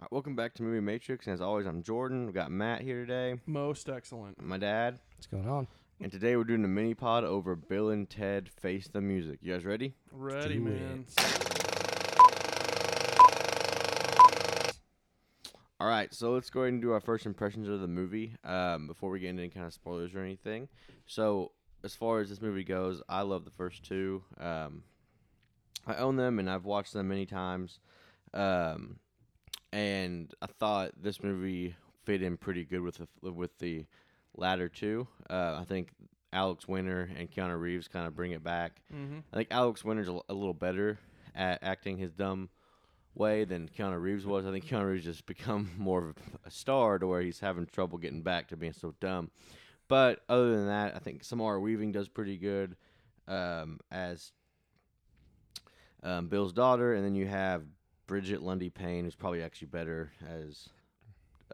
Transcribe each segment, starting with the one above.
All right, welcome back to Movie Matrix, and as always, I'm Jordan. We've got Matt here today, Most excellent. my dad, What's going on? and today we're doing a mini pod over Bill and Ted Face the Music. You guys ready? Ready, do man. All right, so let's go ahead and do our first impressions of the movie um, before we get into any kind of spoilers or anything. So, as far as this movie goes, I love the first two. Um, I own them and I've watched them many times. Um, and I thought this movie fit in pretty good with the with the latter two. Uh, I think Alex Winter and Keanu Reeves kind of bring it back. Mm-hmm. I think Alex Winter's a little better at acting his dumb way than Keanu Reeves was. I think Keanu Reeves just become more of a star to where he's having trouble getting back to being so dumb. But other than that, I think Samara Weaving does pretty good um, as um, Bill's daughter, and then you have Brigette Lundy Paine, who's probably actually better as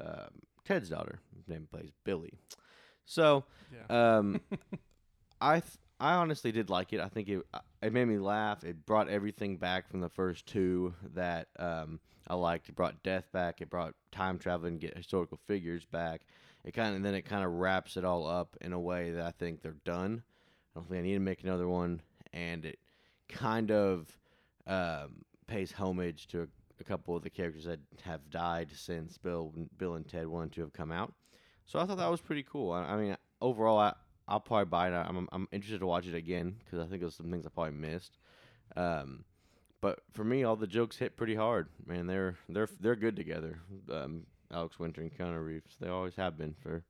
um, Ted's daughter. His name plays Billy. So Yeah. um, I th- I honestly did like it. I think it it made me laugh. It brought everything back from the first two that um, I liked. It brought death back. It brought time travel and get historical figures back. It kind of then it kind of wraps it all up in a way that I think they're done. I don't think I need to make another one, and it kind of um, pays homage to a, a couple of the characters that have died since Bill Bill and Ted one and two have come out. So I thought that was pretty cool. I, I mean, overall, I I'll probably buy it. I'm I'm interested to watch it again because I think there's some things I probably missed. Um, but for me, all the jokes hit pretty hard. Man, they're they're they're good together. Um, Alex Winter and Keanu Reeves. They always have been for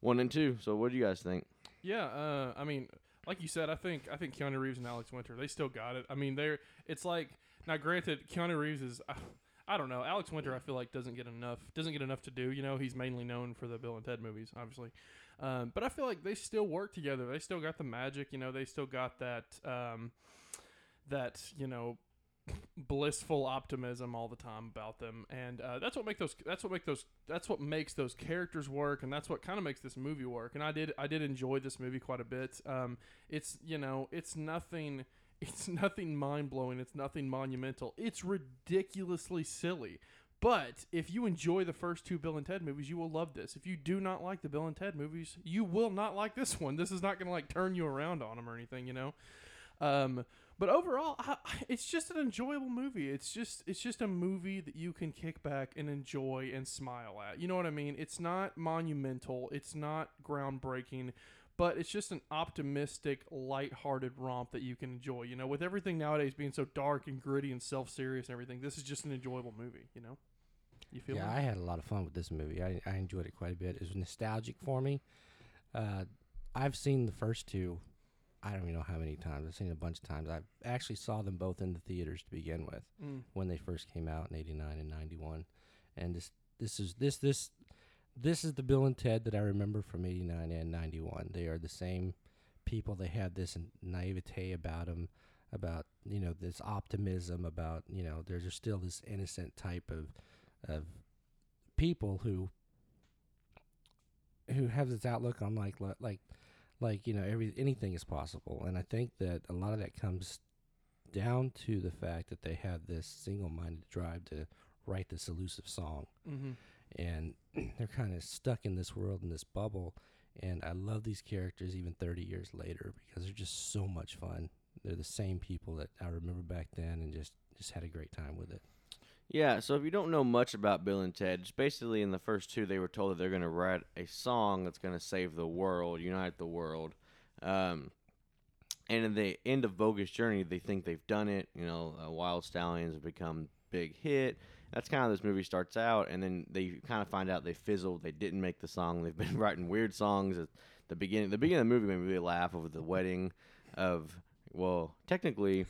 one and two. So what do you guys think? Yeah. Uh, I mean, like you said, I think I think Keanu Reeves and Alex Winter they still got it. I mean, they're it's like now. Granted, Keanu Reeves is. Uh, I don't know. Alex Winter, I feel like doesn't get enough doesn't get enough to do. You know, he's mainly known for the Bill and Ted movies, obviously. Um, but I feel like they still work together. They still got the magic. You know, they still got that um, that you know blissful optimism all the time about them, and uh, that's what make those. That's what make those. That's what makes those characters work, and that's what kind of makes this movie work. And I did. I did enjoy this movie quite a bit. Um, it's you know, it's nothing. It's nothing mind blowing. It's nothing monumental. It's ridiculously silly. But if you enjoy the first two Bill and Ted movies, you will love this. If you do not like the Bill and Ted movies, you will not like this one. This is not going to like turn you around on them or anything, you know. Um, but overall, I, it's just an enjoyable movie. It's just it's just a movie that you can kick back and enjoy and smile at. You know what I mean? It's not monumental. It's not groundbreaking. But it's just an optimistic, light-hearted romp that you can enjoy. You know, with everything nowadays being so dark and gritty and self-serious and everything, this is just an enjoyable movie. You know, you feel yeah, me? I had a lot of fun with this movie. I, I enjoyed it quite a bit. It was nostalgic for me. Uh, I've seen the first two. I don't even know how many times. I've seen it a bunch of times. I actually saw them both in the theaters to begin with Mm. when they first came out in '89 and '91. And this this is this this this is the Bill and Ted that I remember from '89 and '91. They are the same people. They had this naivete about them, about you know this optimism, about you know there's still this innocent type of of people who who have this outlook on like like like you know every anything is possible and i think that a lot of that comes down to the fact that they have this single-minded drive to write this elusive song Mm-hmm. And they're kind of stuck in this world in this bubble and i love these characters even 30 years later because they're just so much fun they're the same people that i remember back then and just just had a great time with it Yeah, so if you don't know much about Bill and Ted, just basically in the first two, they were told that they're going to write a song that's going to save the world, unite the world. Um, and in the end of Bogus Journey, they think they've done it. You know, uh, Wild Stallions have become big hit. That's kind of this movie starts out, and then they kind of find out they fizzled. They didn't make the song. They've been writing weird songs at the beginning. The beginning of the movie made me really laugh over the wedding of well, technically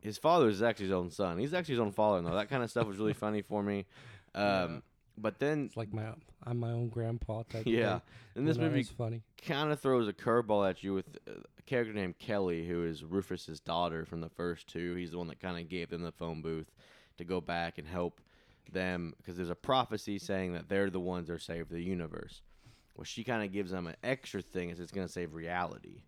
his father is actually his own son. He's actually his own father, though. That kind of stuff was really funny for me. Um, Yeah. But then, it's like my i'm my own grandpa type yeah, thing. and this movie funny kind of throws a curveball at you with uh, a character named Kelly, who is Rufus's daughter from the first two. He's the one that kind of gave them the phone booth to go back and help them because there's a prophecy saying that they're the ones that are save the universe. Well, she kind of gives them an extra thing is it's going to save reality,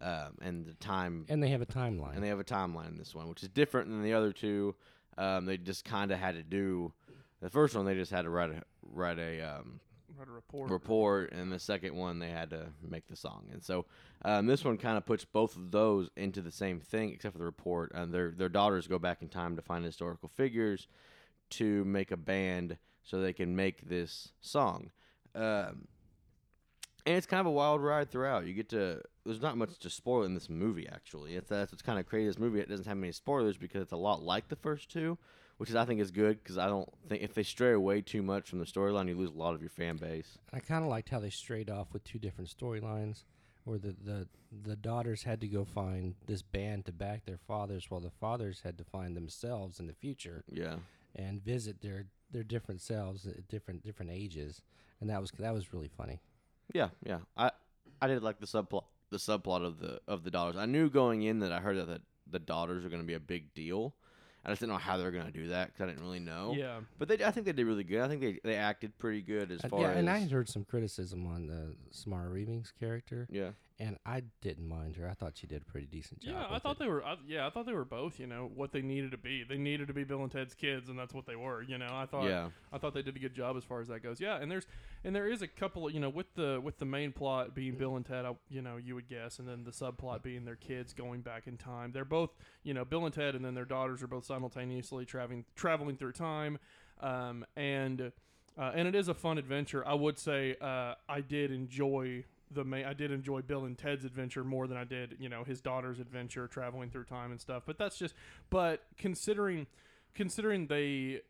um, and the time and they have a timeline and they have a timeline in this one, which is different than the other two. Um, they just kind of had to do The first one they just had to write a write a um, Write a report. report, and the second one they had to make the song. And so um, this one kind of puts both of those into the same thing, except for the report. And their their daughters go back in time to find historical figures to make a band so they can make this song. Um, and it's kind of a wild ride throughout. You get to there's not much to spoil in this movie actually. It's that's what's kind of crazy. This movie it doesn't have many spoilers because it's a lot like the first two, which is I think is good because I don't think if they stray away too much from the storyline, you lose a lot of your fan base. I kind of liked how they strayed off with two different storylines, where the, the the daughters had to go find this band to back their fathers, while the fathers had to find themselves in the future Yeah. And visit their their different selves at different different ages, and that was that was really funny. Yeah, yeah. I I did like the subplot the subplot of the of the daughters. I knew going in that I heard that the, the daughters are going to be a big deal. I just didn't know how they were going to do that because I didn't really know. Yeah. But they, I think they did really good. I think they, they acted pretty good as Uh, far yeah, as and I had heard some criticism on the Samara Weaving's character, yeah. and I didn't mind her. I thought she did a pretty decent job. Yeah, I thought it. they were. I, yeah, I thought they were both. You know what they needed to be. They needed to be Bill and Ted's kids, and that's what they were. You know, I thought. Yeah. I thought they did a good job as far as that goes. Yeah, and there's and there is a couple. Of, you know, with the with the main plot being Bill and Ted. I, you know, you would guess, and then the subplot being their kids going back in time. They're both. You know, Bill and Ted, and then their daughters are both simultaneously traveling traveling through time, um, and. Uh, and it is a fun adventure. I would say uh, I did enjoy the main. I did enjoy Bill and Ted's adventure more than I did, you know, his daughter's adventure traveling through time and stuff. But that's just. But considering, considering they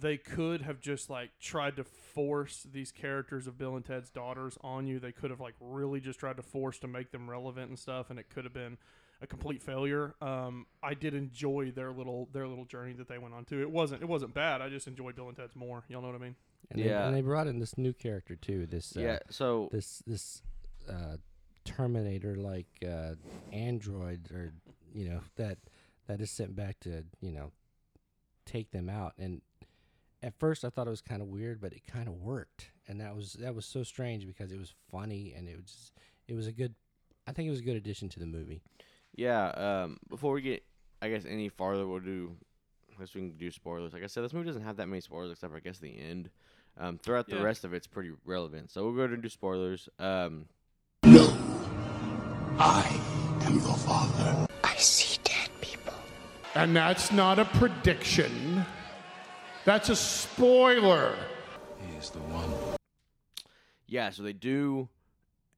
they could have just like tried to force these characters of Bill and Ted's daughters on you. They could have like really just tried to force to make them relevant and stuff, and it could have been a complete failure. Um, I did enjoy their little their little journey that they went on to. It wasn't it wasn't bad. I just enjoyed Bill and Ted's more. Y'all know what I mean? And they, Yeah. and they brought in this new character too. This uh, yeah. So this this uh, Terminator like uh, android or you know that that is sent back to you know take them out and at first I thought it was kind of weird but it kind of worked and that was that was so strange because it was funny and it was it was a good I think it was a good addition to the movie yeah. Um, before we get, I guess any farther, we'll do. I guess we can do spoilers. Like I said, this movie doesn't have that many spoilers except for I guess the end. Um, throughout the Yeah. rest of it's pretty relevant. So we'll go ahead and do spoilers. Um, No. I am your father. I see dead people. And that's not a prediction. That's a spoiler. He's the one. Yeah, so they do.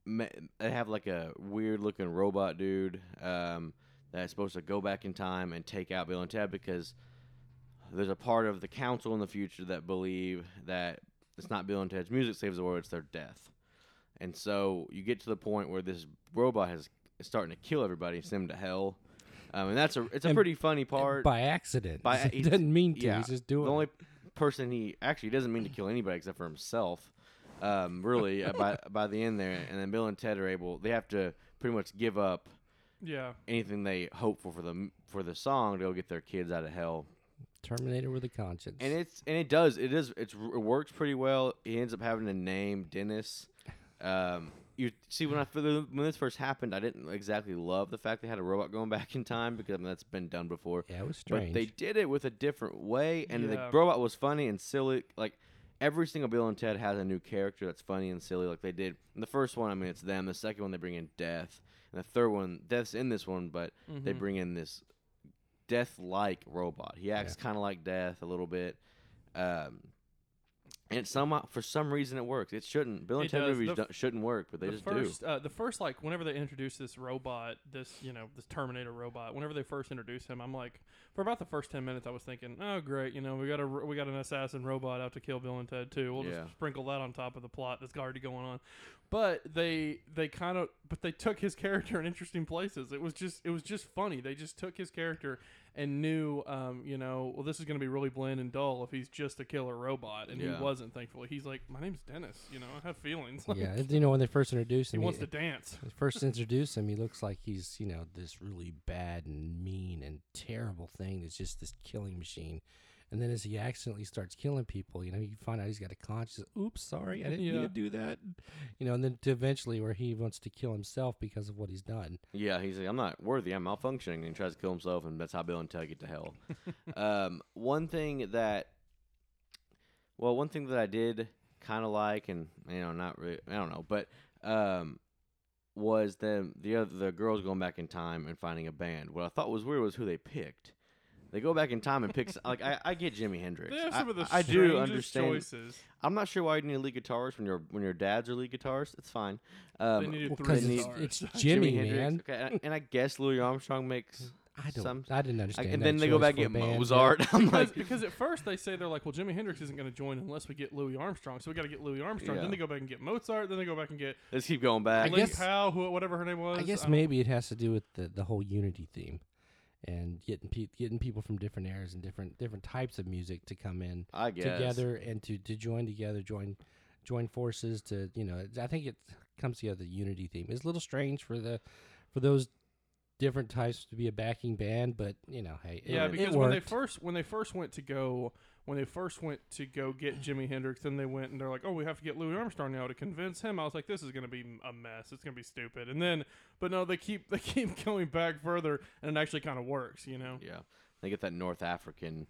They have like a weird looking robot dude um, that's supposed to go back in time and take out Bill and Ted because there's a part of the council in the future that believe that it's not Bill and Ted's music saves the world; it's their death. And so you get to the point where this robot has is starting to kill everybody, send them to hell. Um, and that's a it's a And- pretty funny part. by accident By- he doesn't mean to yeah, he's just doing the only person he actually doesn't mean to kill anybody except for himself. Um, really, uh, by by the end there, and then Bill and Ted are able. They have to pretty much give up Yeah. anything they hope for for the for the song to go get their kids out of hell. Terminator with a conscience And it's and it does it is it's it works pretty well. He ends up having a name, Dennis. Um, you see when I when this first happened, I didn't exactly love the fact they had a robot going back in time because I mean, that's been done before. yeah it was strange But they did it with a different way, and Yeah. the robot was funny and silly. Like every single Bill and Ted has a new character that's funny and silly, like they did in the first one. I mean, it's them. The second one, they bring in Death, and the third one, Death's in this one, but they Mhm. bring in this Death-like robot. He acts kind of like Death a little bit. Um, and some for some reason it works. It shouldn't. Bill and It Ted does. movies f- shouldn't work, but they the just first, do. Uh, the first, like, whenever they introduced this robot, this, you know, this Terminator robot, whenever they first introduced him, I'm like, for about the first ten minutes, I was thinking, oh, great, you know, we got a we got an assassin robot out to kill Bill and Ted too. We'll Yeah. just sprinkle that on top of the plot that's already going on. But they they kind of but they took his character in interesting places. It was just it was just funny. They just took his character and knew, um, you know, well, this is going to be really bland and dull if he's just a killer robot, and Yeah. he wasn't. Thankfully, he's like, my name's Dennis. You know, I have feelings. Like, yeah you know when they first introduced him he him wants to dance. When first introduce him, he looks like he's, you know, this really bad and mean and terrible thing that's just this killing machine. And then as he accidentally starts killing people, you know, you find out he's got a conscience. Oops, sorry, I didn't mean to do that. You know, and then to eventually where he wants to kill himself because of what he's done. Yeah, he's like, I'm not worthy. I'm malfunctioning, and he tries to kill himself, and that's how Bill and Ted get to hell. um, one thing that Well, one thing that I did kind of like, and you know, not really, I don't know, but um, was the the other the girls going back in time and finding a band. What I thought was weird was who they picked. They go back in time and pick. like I, I get Jimi Hendrix. They have I, some of the I do strangest understand. choices. I'm not sure why you need a lead guitarist when your when your dads are lead guitarists. It's fine. Um, They needed Well, three 'cause need- it's, guitars. it's Jimi Jimmy, Hendrix, man. Okay, and, and I guess Louis Armstrong makes. I don't. some- I didn't I, understand. and that then they go back for and get band. Mozart. I'm because, like, because at first they say they're like, well, Jimi Hendrix isn't going to join unless we get Louis Armstrong, so we got to get Louis Armstrong. Yeah. Then they go back and get Mozart. Then they go back and get let's keep going back. I Link guess- Howe, who, whatever her name was. I guess don't- maybe it has to do with the, the whole unity theme, and getting pe- getting people from different eras and different different types of music to come in I guess together and to, to join together, join join forces to you know. I think it comes together. The unity theme It's a little strange for the for those different types to be a backing band, but you know, hey, it, Yeah, it because when they first when they first went to go when they first went to go get Jimi Hendrix, then they went and they're like, oh, we have to get Louis Armstrong now to convince him. I was like, this is gonna be a mess. It's gonna be stupid. And then, but no, they keep they keep going back further, and it actually kind of works. You know, Yeah, they get that North African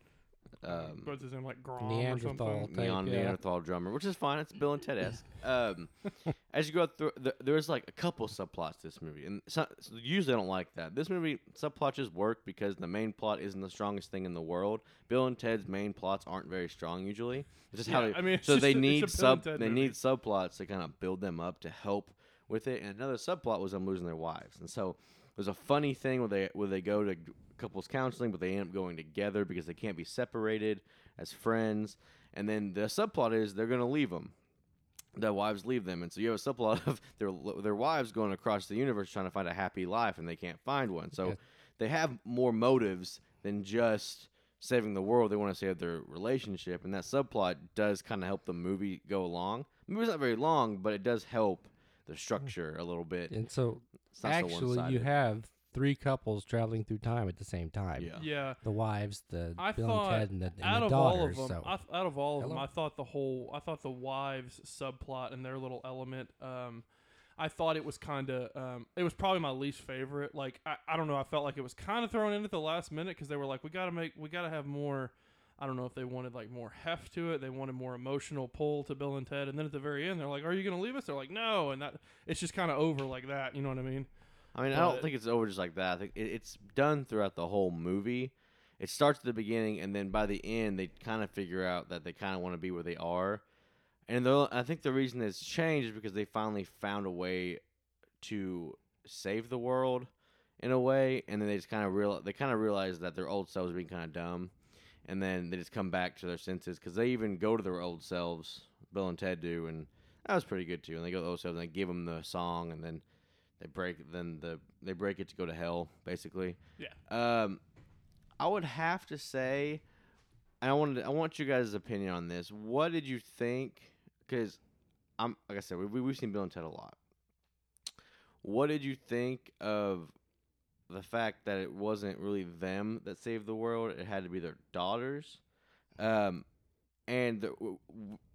um, what's his name like Grom Neanderthal or something. type, neon yeah. Neanderthal drummer, which is fine. It's Bill and Ted esque. um, as you go through, the, there's like a couple subplots to this movie, and so, so usually I don't like that. This movie subplots just work because the main plot isn't the strongest thing in the world. Bill and Ted's main plots aren't very strong usually. It's just how they, I mean, it's so just they a- need sub they movie. need subplots to kind of build them up to help with it. And another subplot was them losing their wives, and so there's a funny thing where they where they go to couples counseling, but they end up going together because they can't be separated as friends. And then the subplot is they're gonna leave them. The wives leave them, and so you have a subplot of their their wives going across the universe trying to find a happy life, and they can't find one. So Yeah. they have more motives than just saving the world. They want to save their relationship, and that subplot does kind of help the movie go along. The movie's not very long, but it does help the hmm. structure a little bit. and so It's so actually, you have three couples traveling through time at the same time. Yeah. Yeah, The wives, the I Bill thought and Ted, and the, and out the of daughters. all of them, so. I th- out of all of them, I thought the whole, I thought the wives subplot and their little element, um, I thought it was kind of, um, it was probably my least favorite. Like, I, I don't know, I felt like it was kind of thrown in at the last minute because they were like, we got to make, we got to have more. I don't know if they wanted like more heft to it. They wanted more emotional pull to Bill and Ted, and then at the very end, they're like, "Are you gonna leave us?" They're like, "No," and that it's just kind of over like that. You know what I mean? I mean, I don't think it's over just like that. I think it, it's done throughout the whole movie. It starts at the beginning, and then by the end, they kind of figure out that they kind of want to be where they are. And the, I think the reason it's changed is because they finally found a way to save the world in a way, and then they just kind of real they kind of realize that their old selves are being kind of dumb, and then they just come back to their senses because they even go to their old selves. Bill and Ted do, and that was pretty good too. And they go to those selves and they give them the song, and then they break then the they break it to go to hell basically. Yeah. Um, I would have to say, and I wanted I want you guys' opinion on this. What did you think? Because I'm like I said, we, we we've seen Bill and Ted a lot. What did you think of the fact that it wasn't really them that saved the world? It had to be their daughters. Um, and the,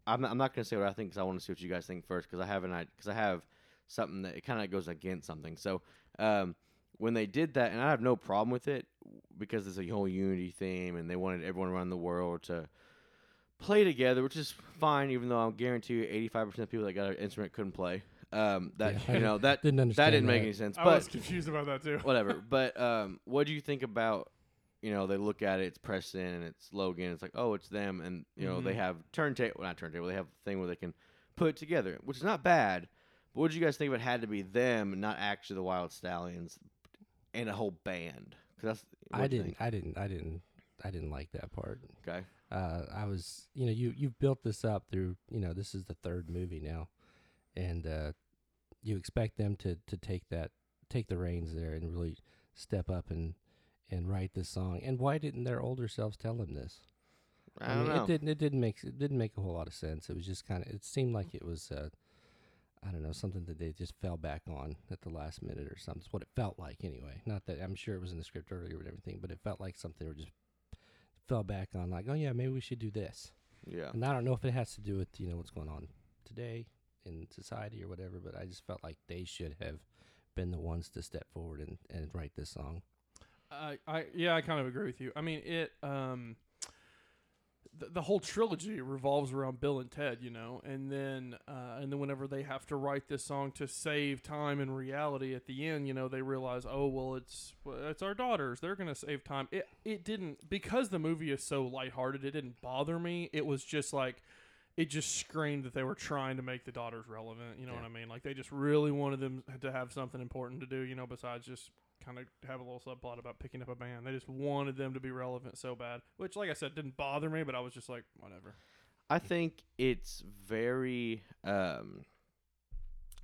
I'm not, I'm not gonna say what I think because I want to see what you guys think first because I have an because I have something that it kind of goes against something. So um, when they did that, and I have no problem with it because it's a whole unity theme, and they wanted everyone around the world to play together, which is fine. Even though I'll guarantee you, 85 percent of people that got an instrument couldn't play. Um, that Yeah, you know that didn't understand that didn't make that. any sense. I But was confused about that too. whatever. But um, what do you think about? You know, they look at it. It's Preston and it's Logan. It's like, oh, it's them, and you know they Mhm. have turntable, well, not turntable. They have a thing where they can put it together, which is not bad. But what did you guys think if it had to be them, not actually the Wild Stallions, and a whole band? Because I didn't, think? I didn't, I didn't, I didn't like that part. Okay. Uh, I was, you know, you you've built this up through, you know, this is the third movie now, and uh, you expect them to to take that, take the reins there, and really step up and and write this song. And why didn't their older selves tell them this? I, don't mean, know. It didn't. It didn't make. It didn't make a whole lot of sense. It was just kind of. It seemed like it was. Uh, I don't know something that they just fell back on at the last minute or something. It's what it felt like anyway. Not that I'm sure it was in the script earlier and everything, but it felt like something they were just fell back on. Like, oh yeah, maybe we should do this. Yeah. And I don't know if it has to do with you know what's going on today in society or whatever, but I just felt like they should have been the ones to step forward and, and write this song. I, I yeah, I kind of agree with you. I mean, it um the, the whole trilogy revolves around Bill and Ted, you know, and then uh, and then whenever they have to write this song to save time and reality at the end, you know, they realize, oh well, it's well, it's our daughters. They're gonna save time. It it didn't because the movie is so lighthearted. It didn't bother me. It was just like. It just screamed that they were trying to make the daughters relevant. You know what I mean? Like they just really wanted them to have something important to do. You know, besides just kind of have a little subplot about picking up a band. They just wanted them to be relevant so bad, which, like I said, didn't bother me, but I was just like, whatever. I think it's very um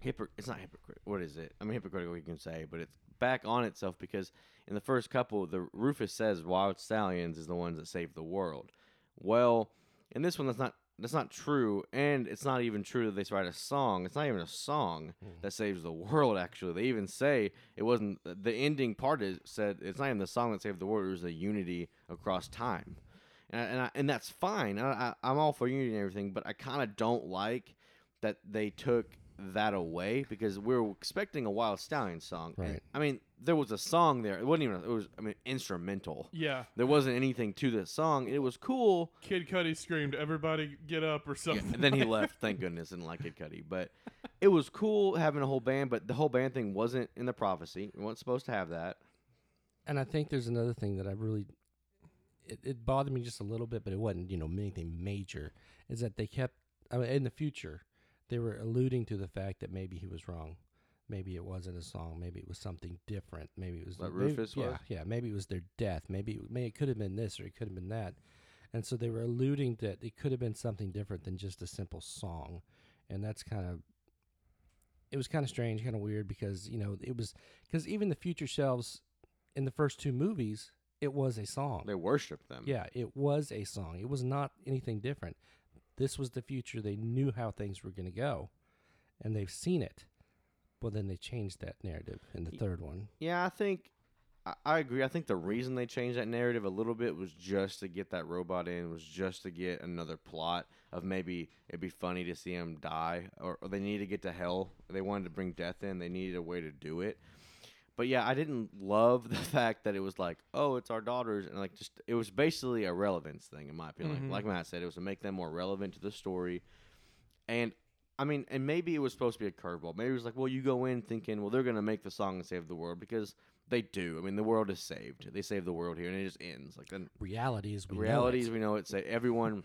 it's not hypocritical. What is it? I mean hypocritical you can say, but it's back on itself because in the first couple the Rufus says Wild Stallions is the ones that saved the world. Well, in this one that's not that's not true and it's not even true that they write a song. It's not even a song hmm. that saves the world actually. They even say it wasn't uh, the ending part is said it's not even the song that saved the world, it was the unity across time and and, I, and that's fine. I, I, I'm all for unity and everything, but I kind of don't like that they took that away because we were expecting a Wild Stallion song. And, Right. I mean, there was a song there. It wasn't even. It was. I mean, instrumental. Yeah. There wasn't anything to the song. It was cool. Kid Cudi screamed, "Everybody get up!" or something. And then he left. Thank goodness, and like Kid Cudi. But it was cool having a whole band. But the whole band thing wasn't in the prophecy. We weren't supposed to have that. And I think there's another thing that I really it, it bothered me just a little bit, but it wasn't you know anything major. Is that they kept I mean, in the future they were alluding to the fact that maybe he was wrong. Maybe it wasn't a song. Maybe it was something different. Maybe it was Like Rufus yeah, was? yeah. Maybe it was their death. Maybe it, may it could have been this or it could have been that. And so they were alluding that it could have been something different than just a simple song, and that's kind of it was kind of strange, kind of weird because you know it was because even the future selves in the first two movies, it was a song. They worshipped them. Yeah, it was a song. It was not anything different. This was the future. They knew how things were going to go, and they've seen it. Well, then they changed that narrative in the third one. Yeah, I think I, agree. I think the reason they changed that narrative a little bit was just to get that robot in, was just to get another plot of maybe it'd be funny to see him die, or, or they needed to get to hell. They wanted to bring death in. They needed a way to do it. But yeah, I didn't love the fact that it was like, oh, it's our daughters, and like just it was basically a relevance thing in my opinion. Mhm. Like, like Matt said, it was to make them more relevant to the story, and I mean, and maybe it was supposed to be a curveball. Maybe it was like, well, you go in thinking, well, they're gonna make the song and save the world because they do. I mean, the world is saved. They save the world here, and it just ends. Like then, Reality is we know reality it. is we know it's everyone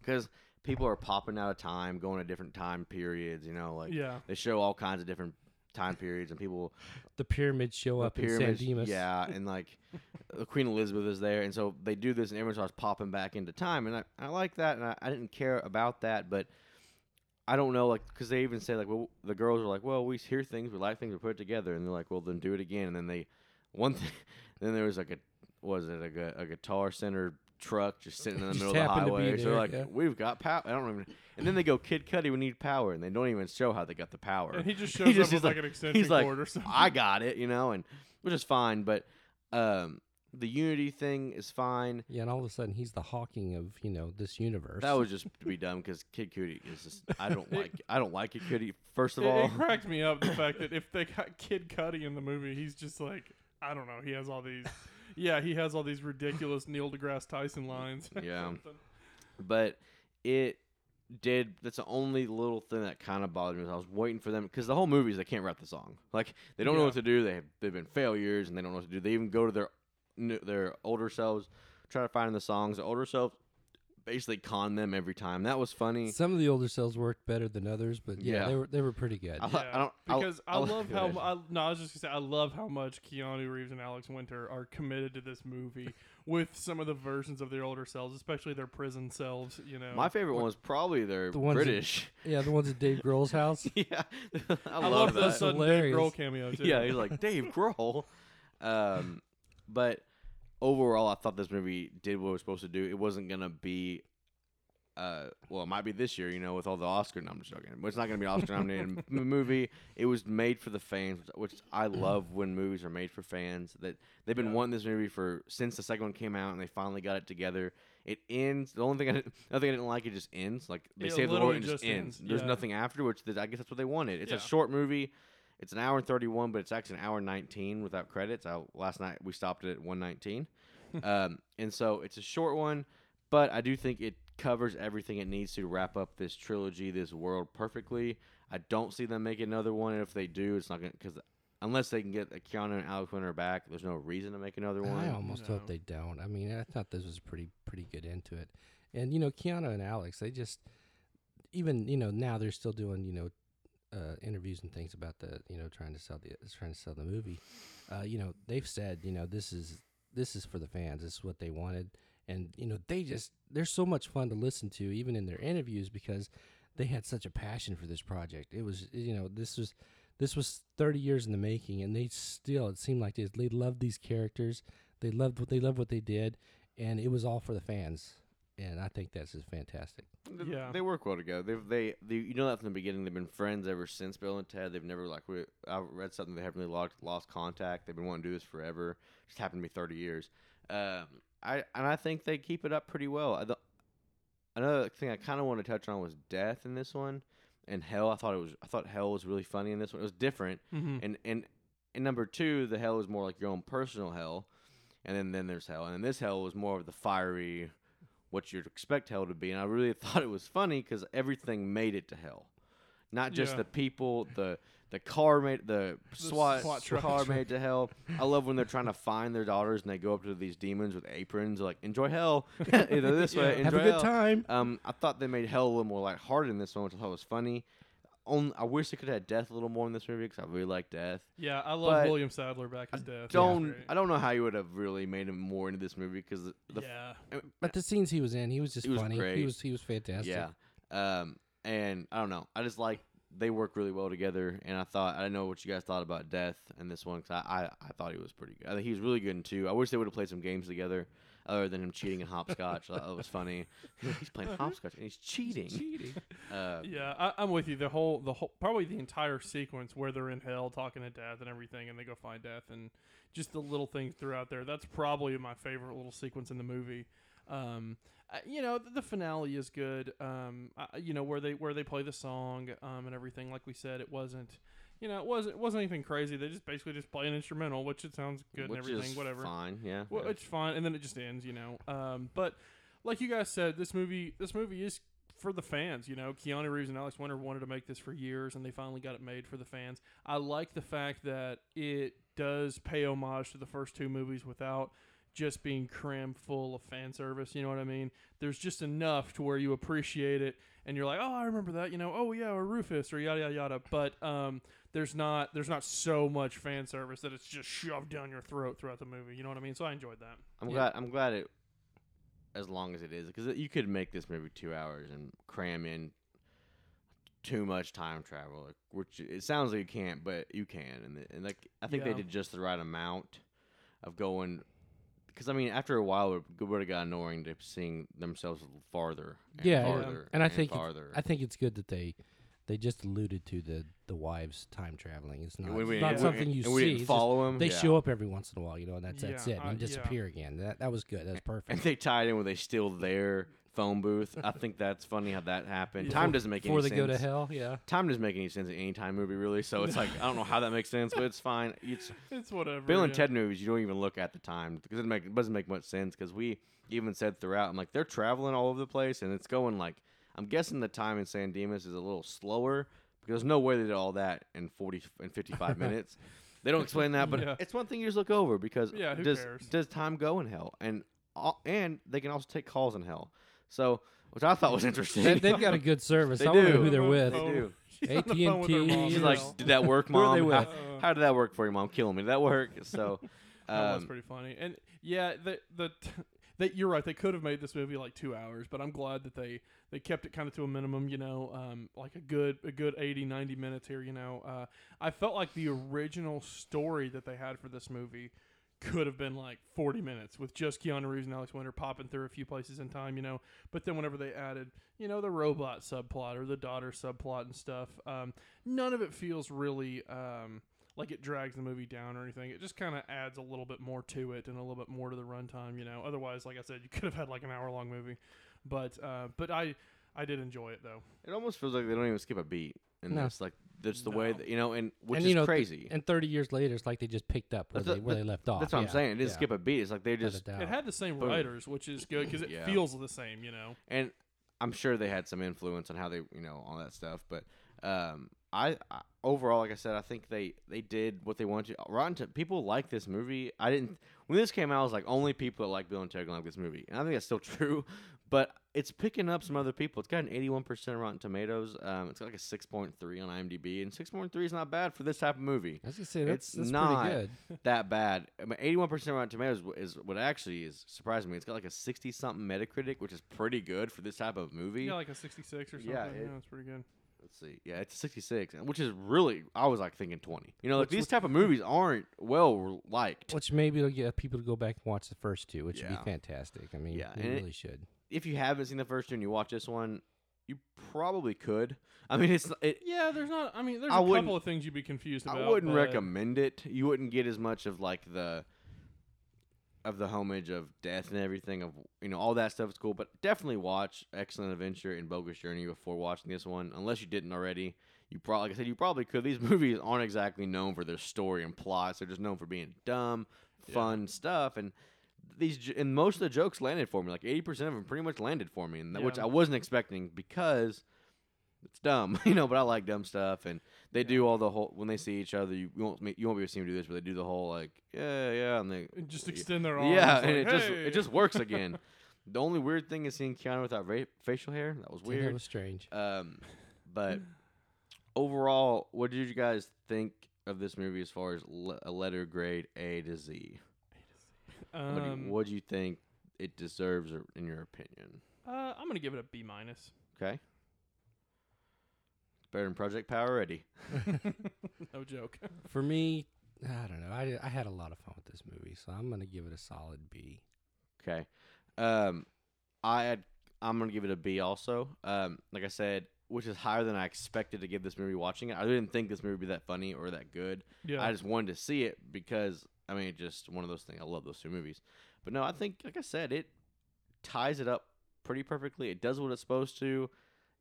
because people are popping out of time, going to different time periods. You know, like Yeah. they show all kinds of different time periods, and people the pyramids show the up in San Dimas. yeah, and like Queen Elizabeth is there, and so they do this, and everyone starts popping back into time, and I, I like that, and I, I didn't care about that, but I don't know, like, because they even say like, well, the girls are like, well, we hear things, we like things, we put it together, and they're like, well, then do it again, and then they, one thing, then there was like a, was it a, a guitar centered truck just sitting in the middle of the highway, so they're there, like, yeah. we've got power, I don't even, and then they go, Kid Cudi, we need power, and they don't even show how they got the power. And he just He shows just- up with like, like- an extension he's like, cord or something. I got it, you know, and which is fine. But um, the unity thing is fine. Yeah, and all of a sudden he's the Hawking of you know this universe. That was just to be dumb because Kid Cudi is just I don't like I don't like Kid Cudi. First of it, all, it cracked me up the fact that if they got Kid Cudi in the movie, he's just like I don't know. He has all these. Yeah, he has all these ridiculous Neil deGrasse Tyson lines. Yeah. but it did. That's the only little thing that kind of bothered me. Was I was waiting for them because the whole movie is they can't rap the song. Like they don't know what to do. They have, they've been failures and they don't know what to do. They even go to their their older selves, try to find the songs. The older selves basically con them every time. That was funny. Some of the older cells worked better than others, but yeah, Yeah. they were they were pretty good. I, Yeah, I don't I- because I, I li- love how mu- I, no, I was just gonna say I love how much Keanu Reeves and Alex Winter are committed to this movie with some of the versions of their older selves, especially their prison selves. You know, My favorite one was probably their The ones that- British. yeah, the ones at Dave Grohl's house. yeah, I, I love, love the that. sudden Dave Hilarious. Grohl cameo too. yeah, he's like Dave Grohl. Um, but overall, I thought this movie did what it was supposed to do. It wasn't gonna be, uh, well, it might be this year, you know, with all the Oscar. No, I'm just joking. But it's not gonna be an Oscar nominated m- movie. It was made for the fans, which I love when movies are made for fans. That they've been wanting this movie for since the second one came out, and they finally got it together. It ends. The only thing I didn't, another thing I didn't like, it just ends. Like they It save the world literally and it just just ends. ends, There's yeah. nothing after, which th- I guess that's what they wanted. It's Yeah. a short movie. It's an hour and 31, but it's actually an hour and 19 without credits. I, last night we stopped it at 119. um, and so it's a short one, but I do think it covers everything it needs to wrap up this trilogy, this world perfectly. I don't see them making another one. And if they do, it's not gonna because unless they can get Keanu and Alex Winter back, there's no reason to make another one. I almost No. hope they don't. I mean, I thought this was pretty pretty good into it, and you know, Keanu and Alex, they just even you know now they're still doing you know uh, interviews and things about the you know trying to sell the trying to sell the movie. Uh, you know, they've said you know this is this is for the fans. This is what they wanted, and you know they just they're so much fun to listen to, even in their interviews because they had such a passion for this project. It was you know this was this was 30 years in the making and they still it seemed like they, they loved these characters they loved what they loved what they did and it was all for the fans and i think that's just fantastic Yeah. they work well together. They've they, they you know that from the beginning. They've been friends ever since Bill and Ted. They've never like re- I read something they haven't really lost, lost contact. They've been wanting to do this forever. Just happened to be thirty years. Um, I and I think they keep it up pretty well. I, the, another thing I kind of want to touch on was death in this one and hell. I thought it was I thought hell was really funny in this one. It was different. Mm-hmm. And and in number two, the hell is more like your own personal hell, and then then there's hell, and then this hell was more of the fiery, what you'd expect hell to be. And I really thought it was funny because everything made it to hell, not just Yeah. the people, the the car made the, SWAT, SWAT truck. car made to hell. I love when they're trying to find their daughters and they go up to these demons with aprons, like enjoy hell, you know this way, enjoy have a good hell. time Um, I thought they made hell a little more lighthearted in this one, which I thought was funny. On, I wish they could have had death a little more in this movie because I really like death. Yeah, I love But William Sadler back as death. Don't I don't know how you would have really made him more into this movie because the, the yeah, but the scenes he was in he was just He was funny great. he was he was fantastic yeah, um, and I don't know. I just like they work really well together, and I thought I don't know what you guys thought about death in this one because I, I I thought he was pretty good. I think he was really good in two. I wish they would have played some games together. Other than him cheating in hopscotch, thought was funny. He's playing hopscotch and he's cheating. cheating Uh, yeah, I, I'm with you. The whole, the whole, probably the entire sequence where they're in hell talking to death and everything, and they go find death, and just the little things throughout there. That's probably my favorite little sequence in the movie. Um, you know, the, the finale is good. Um, I, you know where they where they play the song, um, and everything. Like we said, it wasn't. You know, it wasn't it wasn't anything crazy. They just basically just play an instrumental, which it sounds good which and everything. is Whatever. fine. Yeah. Well, it's fine, and then it just ends, you know. Um, but like you guys said, this movie, this movie is for the fans. You know, Keanu Reeves and Alex Winter wanted to make this for years, and they finally got it made for the fans. I like the fact that it does pay homage to the first two movies without just being crammed full of fan service. You know what I mean? There's just enough to where you appreciate it, and you're like, oh, I remember that. You know, oh yeah, or Rufus, or yada yada yada. But um, there's not there's not so much fan service that it's just shoved down your throat throughout the movie. You know what I mean? So I enjoyed that. I'm Yeah. glad. I'm glad it. As long as it is, because you could make this movie two hours and cram in too much time travel, which it sounds like you can't, but you can, and the- and like I think they did just the right amount of going. Because I mean, after a while, it would have got annoying to seeing themselves farther. And Yeah, yeah. farther and I think it's, farther. I think it's good that they they just alluded to the the wives time traveling. It's not, And we- it's not and we- something you and we see. didn't it's just follow them. they yeah. show up every once in a while, you know, and that's that's Yeah, it, uh, and yeah. disappear again. That that was good. That was perfect. and they tied in with they still their phone booth. I think that's funny how that happened. Yeah. Time doesn't make Before any sense. Before they go to hell, yeah. Time doesn't make any sense in any time movie really. So it's like I don't know how that makes sense, but it's fine. It's It's whatever. Bill and yeah. Ted movies. You don't even look at the time because it, make, it doesn't make much sense. Because we even said throughout, I'm like they're traveling all over the place, and it's going like I'm guessing the time in San Dimas is a little slower because there's no way they did all that in 40 and 55 minutes. They don't explain that, but Yeah. it's one thing you just look over because Yeah, does cares? does time go in hell and and they can also take calls in hell. So which I thought was interesting. They, they've got a good service. They I wonder do. who they're with. They with. do. She's on the phone with her AT&T, She's you like, did that work, Who are mom? they How, with? How did that work for you, mom? Killing me. Did that work? So, That was um, pretty funny. And yeah, the the that you're right. They could have made this movie like two hours, but I'm glad that they they kept it kind of to a minimum. You know, um, like a good a good 80, 90 minutes here. You know, uh, I felt like the original story that they had for this movie could have been like 40 minutes with just Keanu Reeves and Alex Winter popping through a few places in time, you know. But then whenever they added, you know, the robot subplot or the daughter subplot and stuff, um, none of it feels really um, like it drags the movie down or anything. It just kind of adds a little bit more to it and a little bit more to the runtime, you know. Otherwise, like I said, you could have had like an hour long movie. But uh, but I I did enjoy it though. it almost feels like they don't even skip a beat and No. this. Like that's the way No. that you know, and which and is you know, th- crazy. and 30 years later, it's like they just picked up where, That's they, a- where that- they left off. that's what I'm Yeah, saying. It didn't yeah, skip a beat. It's like they without a just doubt. It had the same Boom. writers, which is good because it Yeah. feels the same. You know. and I'm sure they had some influence on how they, you know, all that stuff. But um, I, I overall, like I said, I think they they did what they wanted to. Rotten to, people like this movie. I didn't when this came out. I was like, only people that like Bill and Ted are gonna like this movie, and I think that's still true. But it's picking up some other people. It's got an 81% Rotten Tomatoes. Um, it's got like a 6.3 on IMDb, and 6.3 is not bad for this type of movie. I was gonna say that's, It's that's not pretty good. that bad. I mean, 81% Rotten Tomatoes is what actually is surprising me. It's got like a 60 something Metacritic, which is pretty good for this type of movie. Yeah, like a 66 or something. Yeah, Yeah, that's pretty good. Let's see. Yeah, it's 66, which is really I was like thinking 20. You know, like What's- these type of movies aren't well liked. Which maybe it'll get people to go back and watch the first two, which would be fantastic. I mean, Yeah, they and it- really should. If you haven't seen the first two and you watch this one, you probably could. I mean, it's it. Yeah, there's not. I mean, there's I a couple of things you'd be confused about. I wouldn't recommend it. You wouldn't get as much of like the of the homage of death and everything of you know all that stuff is cool, but definitely watch Excellent Adventure and Bogus Journey before watching this one, unless you didn't already. You probably, like I said, you probably could. These movies aren't exactly known for their story and plots; they're just known for being dumb, fun stuff. And these and most of the jokes landed for me. Like eighty percent of them pretty much landed for me, and that, which I wasn't expecting because it's dumb, you know. But I like dumb stuff, and they do all the whole when they see each other. You, you won't you won't be able to see them do this, but they do the whole like yeah yeah, and they And Just extend their arms. yeah, like, and it just it just works again. the only weird thing is seeing Keanu without ra- facial hair. That was Yeah, that weird. was strange. Um, but overall, what did you guys think of this movie as far as le- a letter grade A to Z? What do, Um, you, what do you think it deserves, or- in your opinion? uh, I'm gonna give it a B minus. Okay. Better than Project Power Ready. no joke. For me, I don't know. I, I had a lot of fun with this movie, so I'm gonna give it a solid B. Okay. Um, I had, I'm gonna give it a B also. Um, like I said, which is higher than I expected to give this movie. Watching it, I didn't think this movie would be that funny or that good. Yeah. I just wanted to see it because I mean, just one of those things. I love those two movies, but no, I think like I said, it ties it up pretty perfectly. It does what it's supposed to.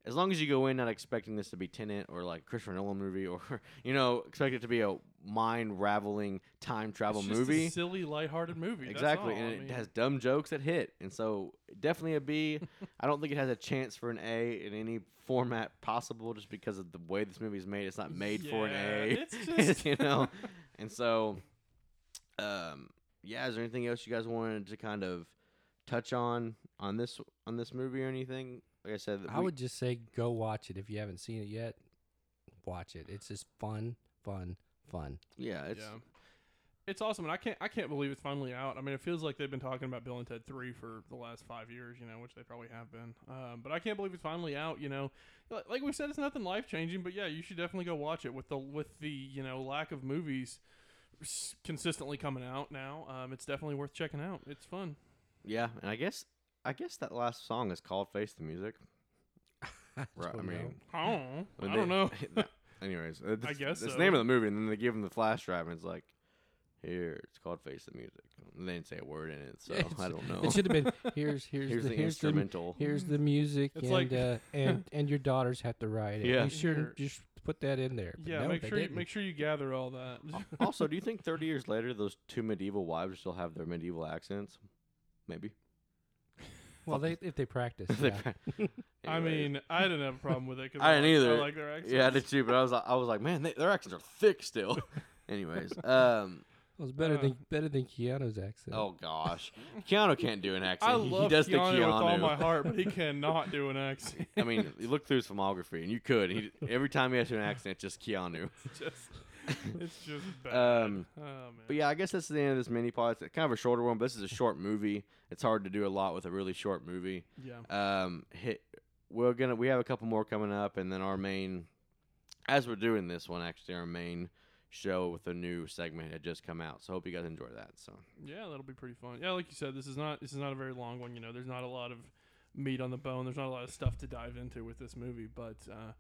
As long as you go in not expecting this to be Tenet or like Christopher Nolan movie or you know expect it to be a mind raveling time travel it's just movie. A silly, lighthearted movie. Exactly, and I it mean, has dumb jokes that hit, and so definitely a B. I don't think it has a chance for an A in any format possible, just because of the way this movie is made. It's not made for an A, it's just- you know. And so, um, yeah. Is there anything else you guys wanted to kind of touch on on this on this movie or anything? Like I said, I we- would just say go watch it if you haven't seen it yet. Watch it. It's just fun, fun, fun. yeah, it's yeah. It's awesome, and I can't I can't believe it's finally out. I mean, it feels like they've been talking about Bill and Ted Three for the last five years, you know, which they probably have been. Um, but I can't believe it's finally out. You know, like, like we said, it's nothing life changing, but yeah, you should definitely go watch it. With the with the you know lack of movies s- consistently coming out now, um, it's definitely worth checking out. It's fun. yeah. And I guess I guess that last song is called "Face the Music." Right. I don't mean, know. Oh, I don't know. Anyways, uh, I this- guess that's so. the name of the movie, and then they give him the flash drive, and it's like, here, it's called Face the Music. And they didn't say a word in it, so it's- I don't know. It should have been here's here's, Here's the, the here's the instrumental. here's the music It's and like- uh, and and your daughters have to write it. Yeah. you should just put that in there. But yeah, no, make they sure you didn't. make sure you gather all that. also, do you think 30 years later, those two medieval wives still have their medieval accents? Maybe. Well, they if they practice. Yeah. I Anyways. mean, I didn't have a problem with it. Cause I didn't like, either. I like their accents. yeah, I did too, but I was, I was like, man, they, their accents are thick still. Anyways, um, Well, it's better Uh, than better than Keanu's accent. oh gosh, Keanu can't do an accent. I He- love he does Keanu, the Keanu. with all my heart, but he cannot do an accent. I mean, you look through his filmography, and you could. He, every time he has to do an accent, it's just Keanu. It's just, it's just bad. Um, oh man. But yeah, I guess that's the end of this mini pod. It's kind of a shorter one, but this is a short movie. It's hard to do a lot with a really short movie. yeah. Um, hit, we're gonna we have a couple more coming up, and then our main, as we're doing this one, actually our main show with a new segment had just come out. So hope you guys enjoy that. So Yeah, that'll be pretty fun. Yeah, like you said, this is not this is not a very long one. You know, there's not a lot of meat on the bone. There's not a lot of stuff to dive into with this movie, but uh,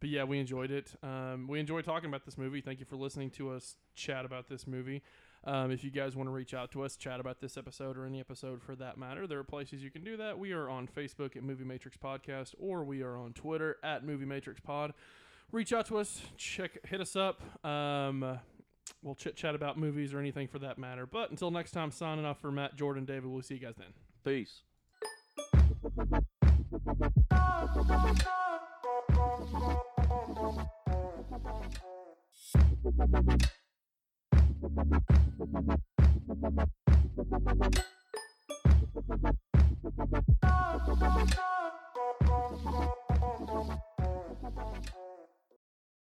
but yeah, we enjoyed it. Um, we enjoyed talking about this movie. Thank you for listening to us chat about this movie. Um, if you guys want to reach out to us, chat about this episode or any episode for that matter, there are places you can do that. We are on Facebook at Movie Matrix Podcast, or we are on Twitter at Movie Matrix Pod reach out to us, check, hit us up. Um, we'll chit chat about movies or anything for that matter. But until next time, signing off for Matt, Jordan, David. We'll see you guys then. Peace.